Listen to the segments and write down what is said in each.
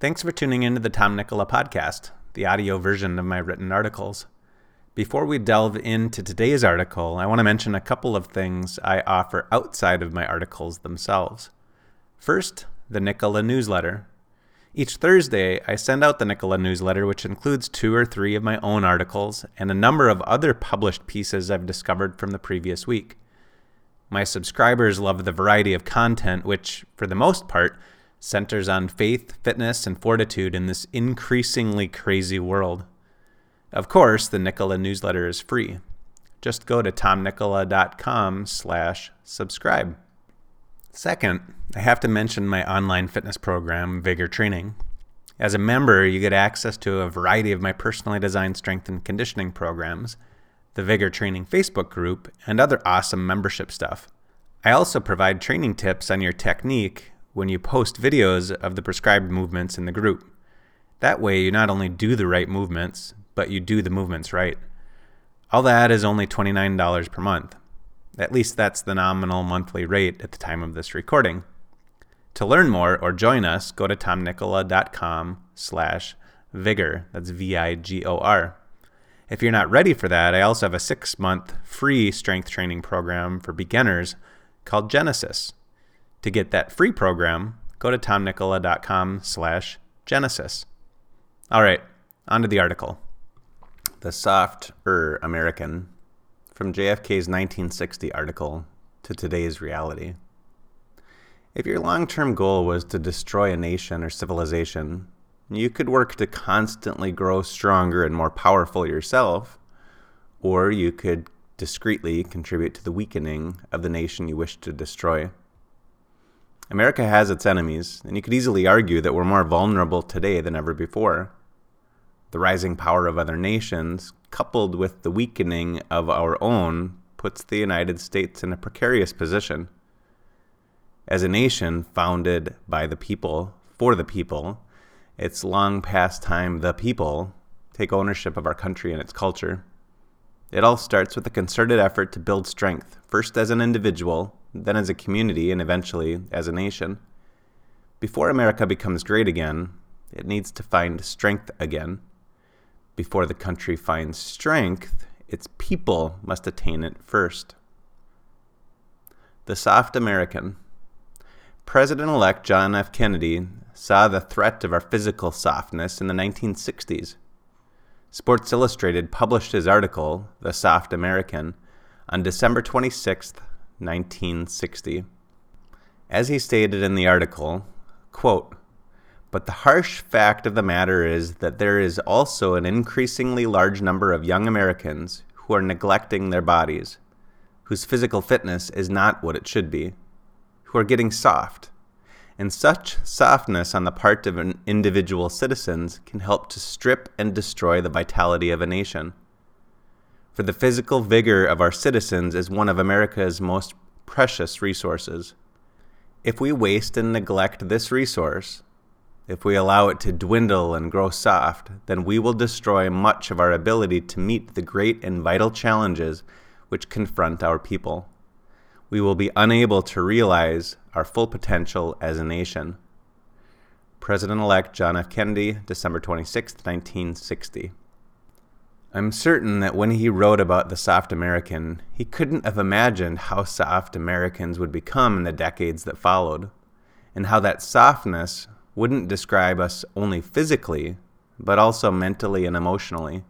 Thanks for tuning into the Tom Nikkola podcast, the audio version of my written articles. Before we delve into today's article, I want to mention a couple of things I offer outside of my articles themselves. First, the Nikkola newsletter. Each Thursday, I send out the Nikkola newsletter, which includes two or three of my own articles and a number of other published pieces I've discovered from the previous week. My subscribers love the variety of content, which, for the most part, centers on faith, fitness, and fortitude in this increasingly crazy world. Of course, the Nikkola newsletter is free. Just go to tomnikkola.com slash subscribe. Second, I have to mention my online fitness program, Vigor Training. As a member, you get access to a variety of my personally designed strength and conditioning programs, the Vigor Training Facebook group, and other awesome membership stuff. I also provide training tips on your technique when you post videos of the prescribed movements in the group. That way, you not only do the right movements, but you do the movements right. All that is only $29 per month. At least that's the nominal monthly rate at the time of this recording. To learn more or join us, go to tomnikkola.com slash vigor. That's V-I-G-O-R. If you're not ready for that, I also have a six-month free strength training program for beginners called Genesis. To get that free program, go to tomnikkola.com slash genesis. All right, on to the article. The Soft-er American from JFK's 1960 article to today's reality. If your long term goal was to destroy a nation or civilization, you could work to constantly grow stronger and more powerful yourself, or you could discreetly contribute to the weakening of the nation you wish to destroy. America has its enemies, and you could easily argue that we're more vulnerable today than ever before. The rising power of other nations, coupled with the weakening of our own, puts the United States in a precarious position. As a nation founded by the people, for the people, it's long past time the people take ownership of our country and its culture. It all starts with a concerted effort to build strength, first as an individual, then as a community, and eventually as a nation. Before America becomes great again, it needs to find strength again. Before the country finds strength, its people must attain it first. The Soft American. President elect John F. Kennedy saw the threat of our physical softness in the 1960s. Sports Illustrated published his article, The Soft American, on December 26, 1960. As he stated in the article, quote, but the harsh fact of the matter is that there is also an increasingly large number of young Americans who are neglecting their bodies, whose physical fitness is not what it should be, who are getting soft. And such softness on the part of individual citizens can help to strip and destroy the vitality of a nation. For the physical vigor of our citizens is one of America's most precious resources. If we waste and neglect this resource, if we allow it to dwindle and grow soft, then we will destroy much of our ability to meet the great and vital challenges which confront our people. We will be unable to realize our full potential as a nation. President elect John F. Kennedy, December 26, 1960. I'm certain that when he wrote about the soft American, he couldn't have imagined how soft Americans would become in the decades that followed, and how that softness wouldn't describe us only physically, but also mentally and emotionally.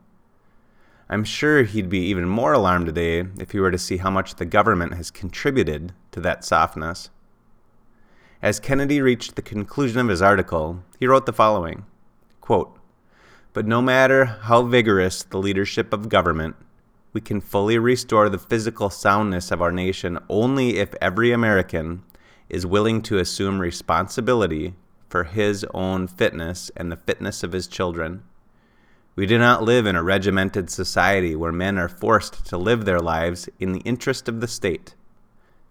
I'm sure he'd be even more alarmed today if he were to see how much the government has contributed to that softness. As Kennedy reached the conclusion of his article, he wrote the following quote, But no matter how vigorous the leadership of government, we can fully restore the physical soundness of our nation only if every American is willing to assume responsibility for his own fitness and the fitness of his children. We do not live in a regimented society where men are forced to live their lives in the interest of the state.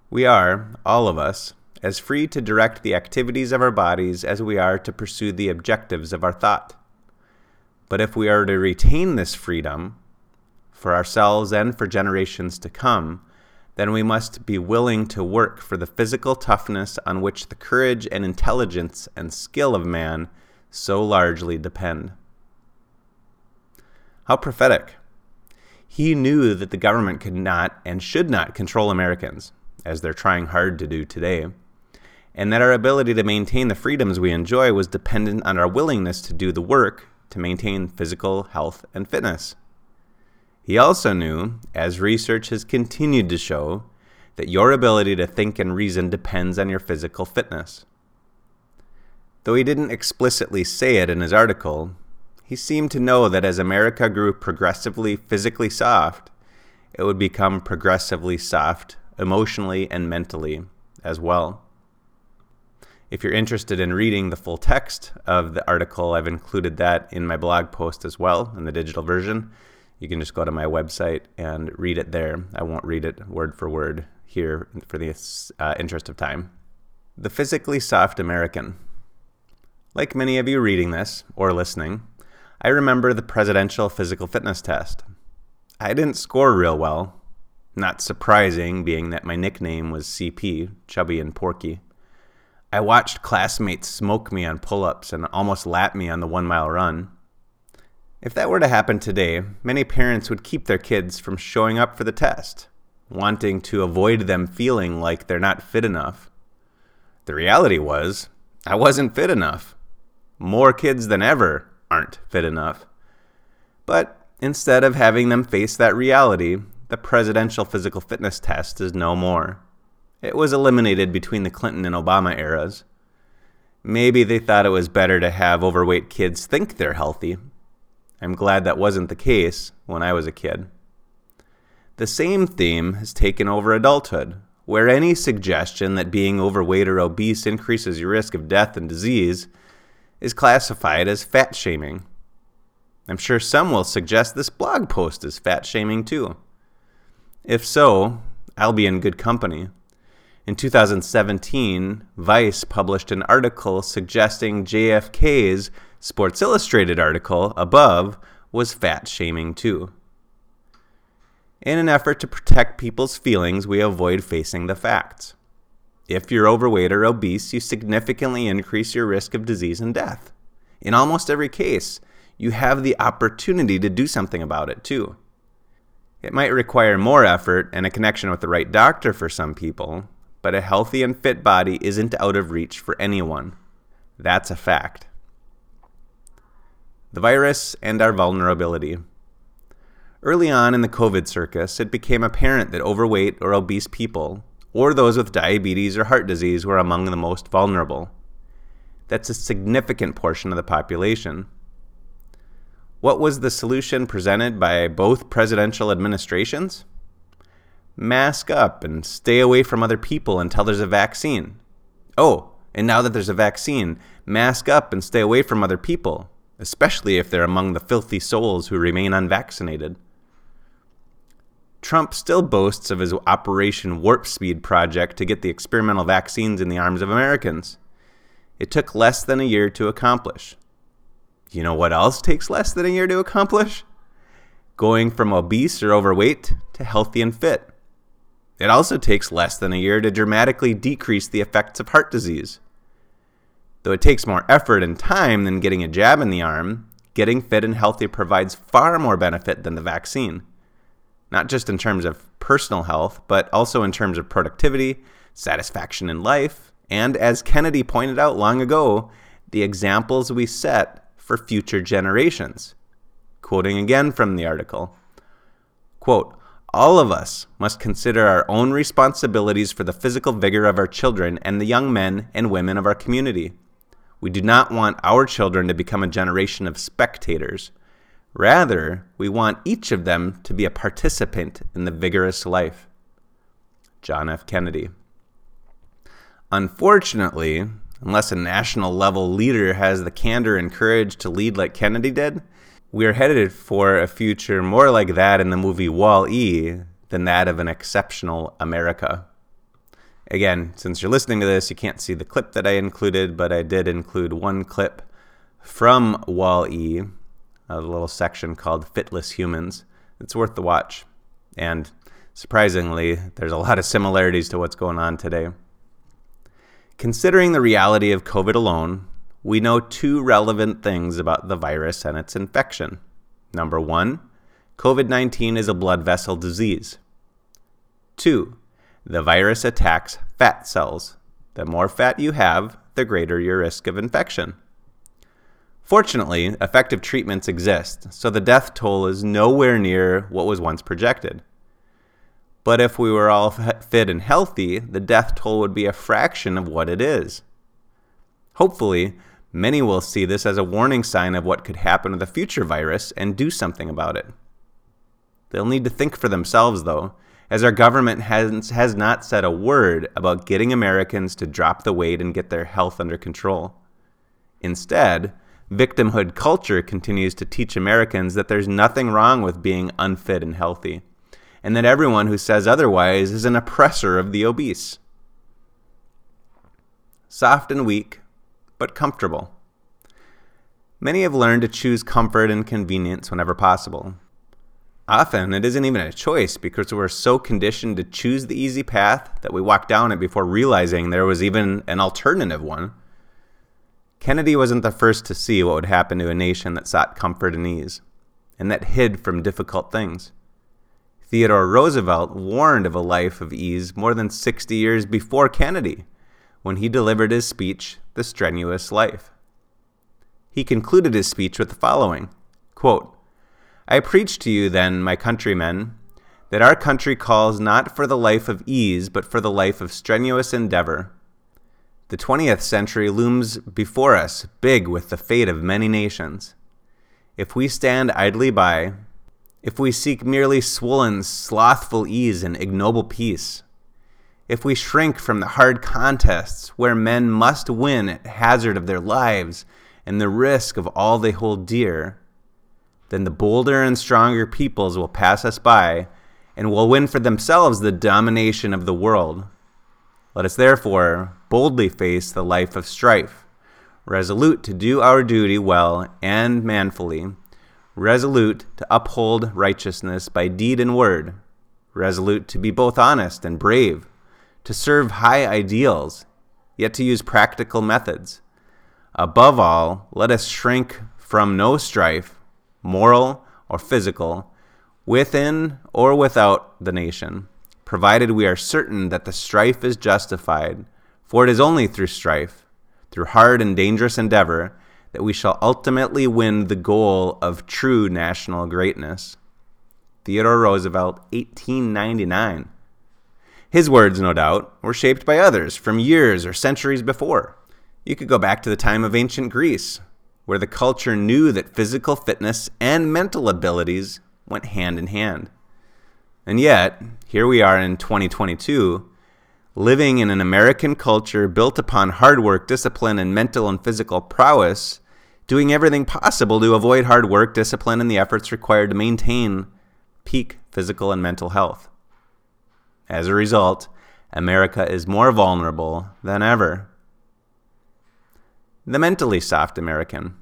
We are, all of us, as free to direct the activities of our bodies as we are to pursue the objectives of our thought. But if we are to retain this freedom, for ourselves and for generations to come, then we must be willing to work for the physical toughness on which the courage and intelligence and skill of man so largely depend. How prophetic. He knew that the government could not and should not control Americans, as they're trying hard to do today, and that our ability to maintain the freedoms we enjoy was dependent on our willingness to do the work to maintain physical health and fitness. He also knew, as research has continued to show, that your ability to think and reason depends on your physical fitness. Though he didn't explicitly say it in his article, he seemed to know that as America grew progressively physically soft, it would become progressively soft emotionally and mentally as well. If you're interested in reading the full text of the article, I've included that in my blog post as well in the digital version. You can just go to my website and read it there. I won't read it word for word here for the uh, interest of time. The Physically Soft American. Like many of you reading this or listening, I remember the presidential physical fitness test. I didn't score real well. Not surprising, being that my nickname was CP, Chubby and Porky. I watched classmates smoke me on pull ups and almost lap me on the one mile run. If that were to happen today, many parents would keep their kids from showing up for the test, wanting to avoid them feeling like they're not fit enough. The reality was, I wasn't fit enough. More kids than ever aren't fit enough. But instead of having them face that reality, the presidential physical fitness test is no more. It was eliminated between the Clinton and Obama eras. Maybe they thought it was better to have overweight kids think they're healthy. I'm glad that wasn't the case when I was a kid. The same theme has taken over adulthood, where any suggestion that being overweight or obese increases your risk of death and disease is classified as fat shaming. I'm sure some will suggest this blog post is fat shaming too. If so, I'll be in good company. In 2017, Vice published an article suggesting JFK's Sports Illustrated article above was fat shaming too. In an effort to protect people's feelings, we avoid facing the facts. If you're overweight or obese, you significantly increase your risk of disease and death. In almost every case, you have the opportunity to do something about it too. It might require more effort and a connection with the right doctor for some people, but a healthy and fit body isn't out of reach for anyone. That's a fact. The virus and our vulnerability. Early on in the COVID circus, it became apparent that overweight or obese people, or those with diabetes or heart disease, were among the most vulnerable. That's a significant portion of the population. What was the solution presented by both presidential administrations? Mask up and stay away from other people until there's a vaccine. Oh, and now that there's a vaccine, mask up and stay away from other people, especially if they're among the filthy souls who remain unvaccinated. Trump still boasts of his Operation Warp Speed project to get the experimental vaccines in the arms of Americans. It took less than a year to accomplish. You know what else takes less than a year to accomplish? Going from obese or overweight to healthy and fit. It also takes less than a year to dramatically decrease the effects of heart disease. Though it takes more effort and time than getting a jab in the arm, getting fit and healthy provides far more benefit than the vaccine. Not just in terms of personal health, but also in terms of productivity, satisfaction in life, and as Kennedy pointed out long ago, the examples we set for future generations. Quoting again from the article Quote, all of us must consider our own responsibilities for the physical vigor of our children and the young men and women of our community. We do not want our children to become a generation of spectators. Rather, we want each of them to be a participant in the vigorous life. John F. Kennedy. Unfortunately, unless a national level leader has the candor and courage to lead like Kennedy did, we're headed for a future more like that in the movie Wall E than that of an exceptional America. Again, since you're listening to this, you can't see the clip that I included, but I did include one clip from Wall E, a little section called Fitless Humans. It's worth the watch. And surprisingly, there's a lot of similarities to what's going on today. Considering the reality of COVID alone, we know two relevant things about the virus and its infection. Number one, COVID 19 is a blood vessel disease. Two, the virus attacks fat cells. The more fat you have, the greater your risk of infection. Fortunately, effective treatments exist, so the death toll is nowhere near what was once projected. But if we were all fit and healthy, the death toll would be a fraction of what it is. Hopefully, many will see this as a warning sign of what could happen with a future virus and do something about it. They'll need to think for themselves, though, as our government has, has not said a word about getting Americans to drop the weight and get their health under control. Instead, victimhood culture continues to teach Americans that there's nothing wrong with being unfit and healthy and that everyone who says otherwise is an oppressor of the obese. Soft and weak, but comfortable. Many have learned to choose comfort and convenience whenever possible. Often it isn't even a choice because we're so conditioned to choose the easy path that we walk down it before realizing there was even an alternative one. Kennedy wasn't the first to see what would happen to a nation that sought comfort and ease, and that hid from difficult things. Theodore Roosevelt warned of a life of ease more than 60 years before Kennedy, when he delivered his speech, The Strenuous Life. He concluded his speech with the following quote, I preach to you, then, my countrymen, that our country calls not for the life of ease, but for the life of strenuous endeavor. The 20th century looms before us, big with the fate of many nations. If we stand idly by, if we seek merely swollen, slothful ease and ignoble peace, if we shrink from the hard contests where men must win at hazard of their lives and the risk of all they hold dear, then the bolder and stronger peoples will pass us by and will win for themselves the domination of the world. Let us therefore boldly face the life of strife, resolute to do our duty well and manfully resolute to uphold righteousness by deed and word, resolute to be both honest and brave, to serve high ideals, yet to use practical methods. Above all, let us shrink from no strife, moral or physical, within or without the nation, provided we are certain that the strife is justified, for it is only through strife, through hard and dangerous endeavor, that we shall ultimately win the goal of true national greatness. Theodore Roosevelt, 1899. His words, no doubt, were shaped by others from years or centuries before. You could go back to the time of ancient Greece, where the culture knew that physical fitness and mental abilities went hand in hand. And yet, here we are in 2022, living in an American culture built upon hard work, discipline, and mental and physical prowess doing everything possible to avoid hard work, discipline, and the efforts required to maintain peak physical and mental health. As a result, America is more vulnerable than ever. The mentally soft American.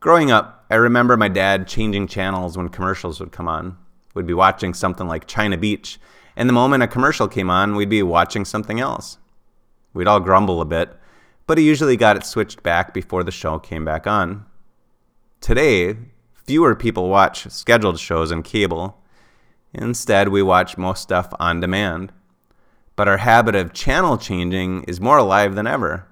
Growing up, I remember my dad changing channels when commercials would come on. We'd be watching something like China Beach, and the moment a commercial came on, we'd be watching something else. We'd all grumble a bit, but he usually got it switched back before the show came back on. Today, fewer people watch scheduled shows on cable. Instead, we watch most stuff on demand. But our habit of channel changing is more alive than ever.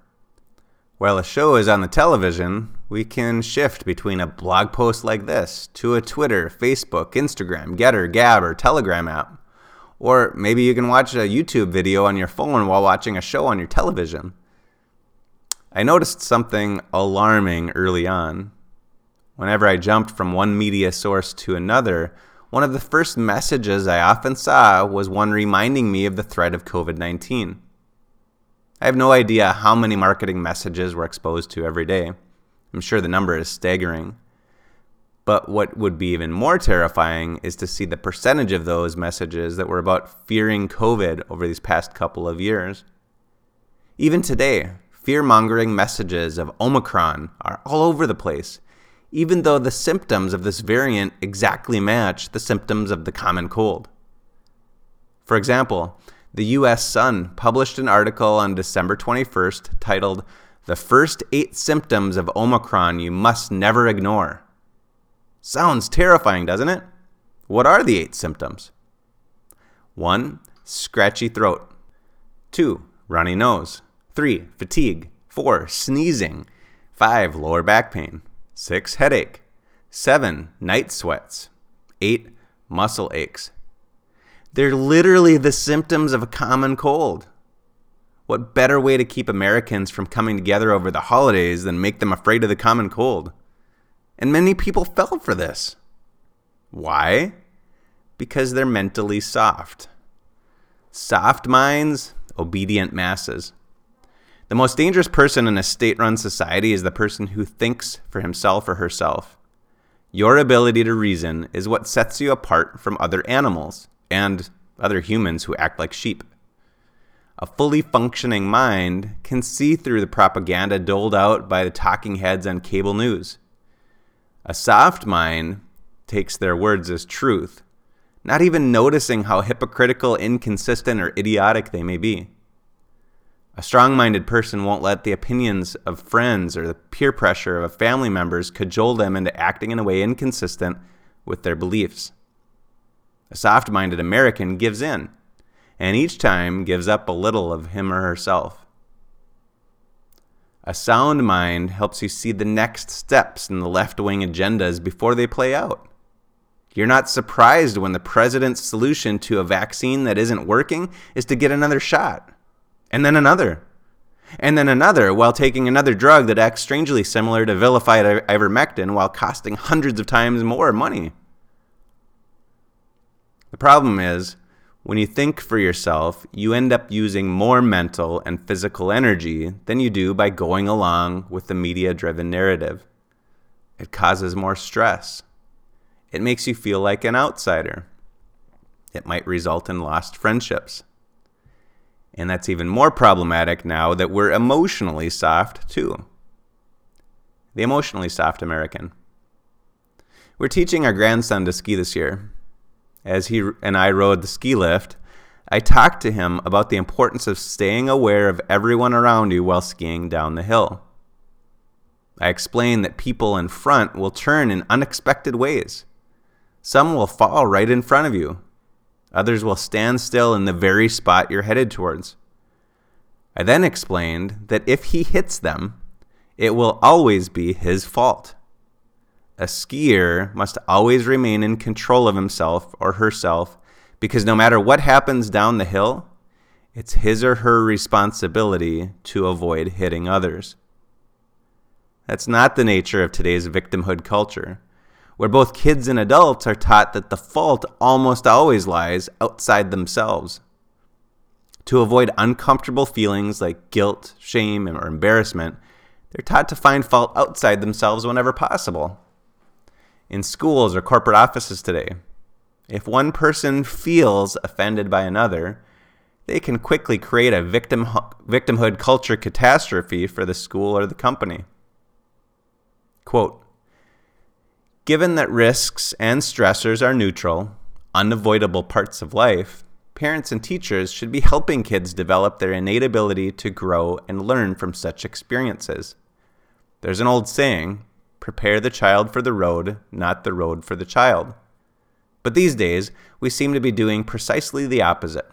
While a show is on the television, we can shift between a blog post like this to a Twitter, Facebook, Instagram, GETTR, Gab, or Telegram app. Or maybe you can watch a YouTube video on your phone while watching a show on your television. I noticed something alarming early on. Whenever I jumped from one media source to another, one of the first messages I often saw was one reminding me of the threat of COVID 19. I have no idea how many marketing messages we're exposed to every day. I'm sure the number is staggering. But what would be even more terrifying is to see the percentage of those messages that were about fearing COVID over these past couple of years. Even today, fear mongering messages of Omicron are all over the place, even though the symptoms of this variant exactly match the symptoms of the common cold. For example, the US Sun published an article on December 21st titled, The first eight symptoms of Omicron you must never ignore. Sounds terrifying, doesn't it? What are the eight symptoms? 1. Scratchy throat. 2. Runny nose. 3. Fatigue. 4. Sneezing. 5. Lower back pain. 6. Headache. 7. Night sweats. 8. Muscle aches. They're literally the symptoms of a common cold. What better way to keep Americans from coming together over the holidays than make them afraid of the common cold? And many people fell for this. Why? Because they're mentally soft. Soft minds, obedient masses. The most dangerous person in a state run society is the person who thinks for himself or herself. Your ability to reason is what sets you apart from other animals and other humans who act like sheep. A fully functioning mind can see through the propaganda doled out by the talking heads on cable news. A soft mind takes their words as truth, not even noticing how hypocritical, inconsistent, or idiotic they may be. A strong minded person won't let the opinions of friends or the peer pressure of family members cajole them into acting in a way inconsistent with their beliefs. A soft minded American gives in, and each time gives up a little of him or herself. A sound mind helps you see the next steps in the left wing agendas before they play out. You're not surprised when the president's solution to a vaccine that isn't working is to get another shot, and then another, and then another while taking another drug that acts strangely similar to vilified ivermectin while costing hundreds of times more money. The problem is, when you think for yourself, you end up using more mental and physical energy than you do by going along with the media driven narrative. It causes more stress. It makes you feel like an outsider. It might result in lost friendships. And that's even more problematic now that we're emotionally soft, too. The emotionally soft American. We're teaching our grandson to ski this year, as he and I rode the ski lift, I talked to him about the importance of staying aware of everyone around you while skiing down the hill. I explained that people in front will turn in unexpected ways. Some will fall right in front of you. Others will stand still in the very spot you're headed towards. I then explained that if he hits them, it will always be his fault. A skier must always remain in control of himself or herself because no matter what happens down the hill, it's his or her responsibility to avoid hitting others. That's not the nature of today's victimhood culture, where both kids and adults are taught that the fault almost always lies outside themselves. To avoid uncomfortable feelings like guilt, shame, or embarrassment, they're taught to find fault outside themselves whenever possible in schools or corporate offices today. If one person feels offended by another, they can quickly create a victim, victimhood culture catastrophe for the school or the company. Quote Given that risks and stressors are neutral, unavoidable parts of life, parents and teachers should be helping kids develop their innate ability to grow and learn from such experiences. There's an old saying Prepare the child for the road, not the road for the child. But these days, we seem to be doing precisely the opposite.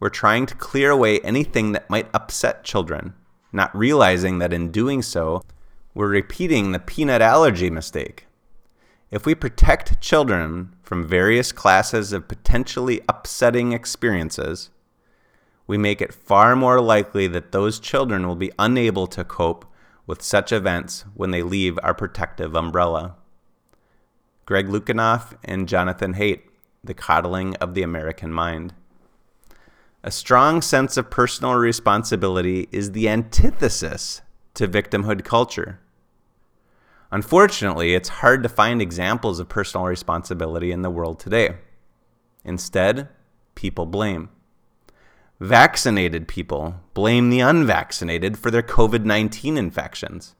We're trying to clear away anything that might upset children, not realizing that in doing so, we're repeating the peanut allergy mistake. If we protect children from various classes of potentially upsetting experiences, we make it far more likely that those children will be unable to cope with such events when they leave our protective umbrella. Greg Lukianoff and Jonathan Haidt, The Coddling of the American Mind. A strong sense of personal responsibility is the antithesis to victimhood culture. Unfortunately, it's hard to find examples of personal responsibility in the world today. Instead, people blame. Vaccinated people blame the unvaccinated for their COVID 19 infections.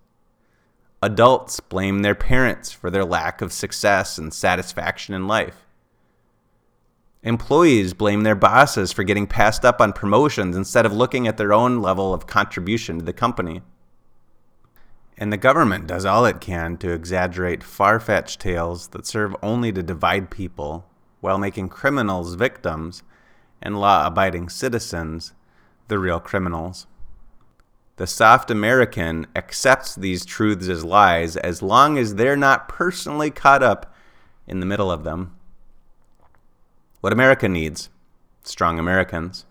Adults blame their parents for their lack of success and satisfaction in life. Employees blame their bosses for getting passed up on promotions instead of looking at their own level of contribution to the company. And the government does all it can to exaggerate far fetched tales that serve only to divide people while making criminals victims and law abiding citizens the real criminals. The soft American accepts these truths as lies as long as they're not personally caught up in the middle of them. What America needs strong Americans.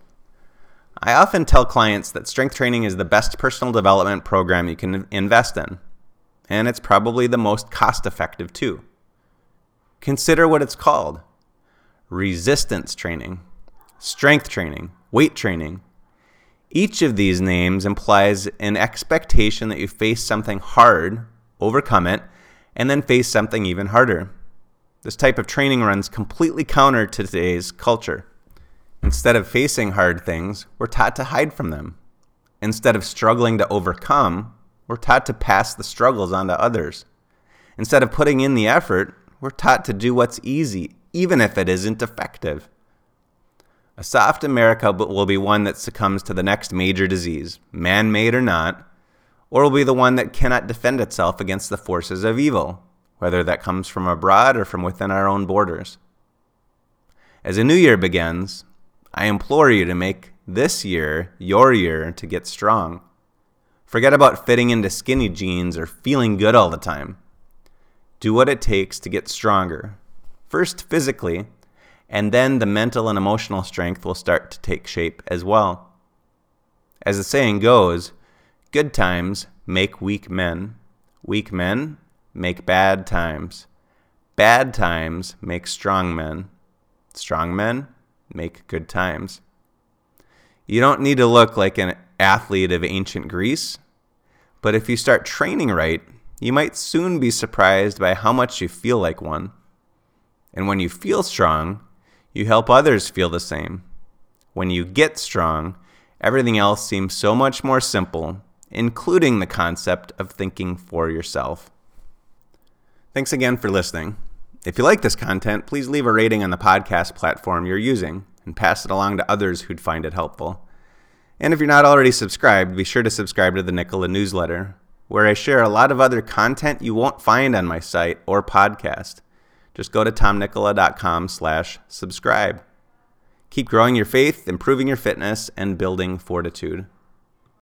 I often tell clients that strength training is the best personal development program you can invest in, and it's probably the most cost effective too. Consider what it's called resistance training, strength training, weight training. Each of these names implies an expectation that you face something hard, overcome it, and then face something even harder. This type of training runs completely counter to today's culture. Instead of facing hard things, we're taught to hide from them. Instead of struggling to overcome, we're taught to pass the struggles on to others. Instead of putting in the effort, we're taught to do what's easy, even if it isn't effective. A soft America will be one that succumbs to the next major disease, man made or not, or will be the one that cannot defend itself against the forces of evil, whether that comes from abroad or from within our own borders. As a new year begins, I implore you to make this year your year to get strong. Forget about fitting into skinny jeans or feeling good all the time. Do what it takes to get stronger. First physically, and then the mental and emotional strength will start to take shape as well. As the saying goes, good times make weak men. Weak men make bad times. Bad times make strong men. Strong men make good times. You don't need to look like an athlete of ancient Greece, but if you start training right, you might soon be surprised by how much you feel like one. And when you feel strong, you help others feel the same. When you get strong, everything else seems so much more simple, including the concept of thinking for yourself. Thanks again for listening. If you like this content, please leave a rating on the podcast platform you're using and pass it along to others who'd find it helpful. And if you're not already subscribed, be sure to subscribe to the Nikkola newsletter, where I share a lot of other content you won't find on my site or podcast. Just go to tomnikkola.com slash subscribe. Keep growing your faith, improving your fitness, and building fortitude.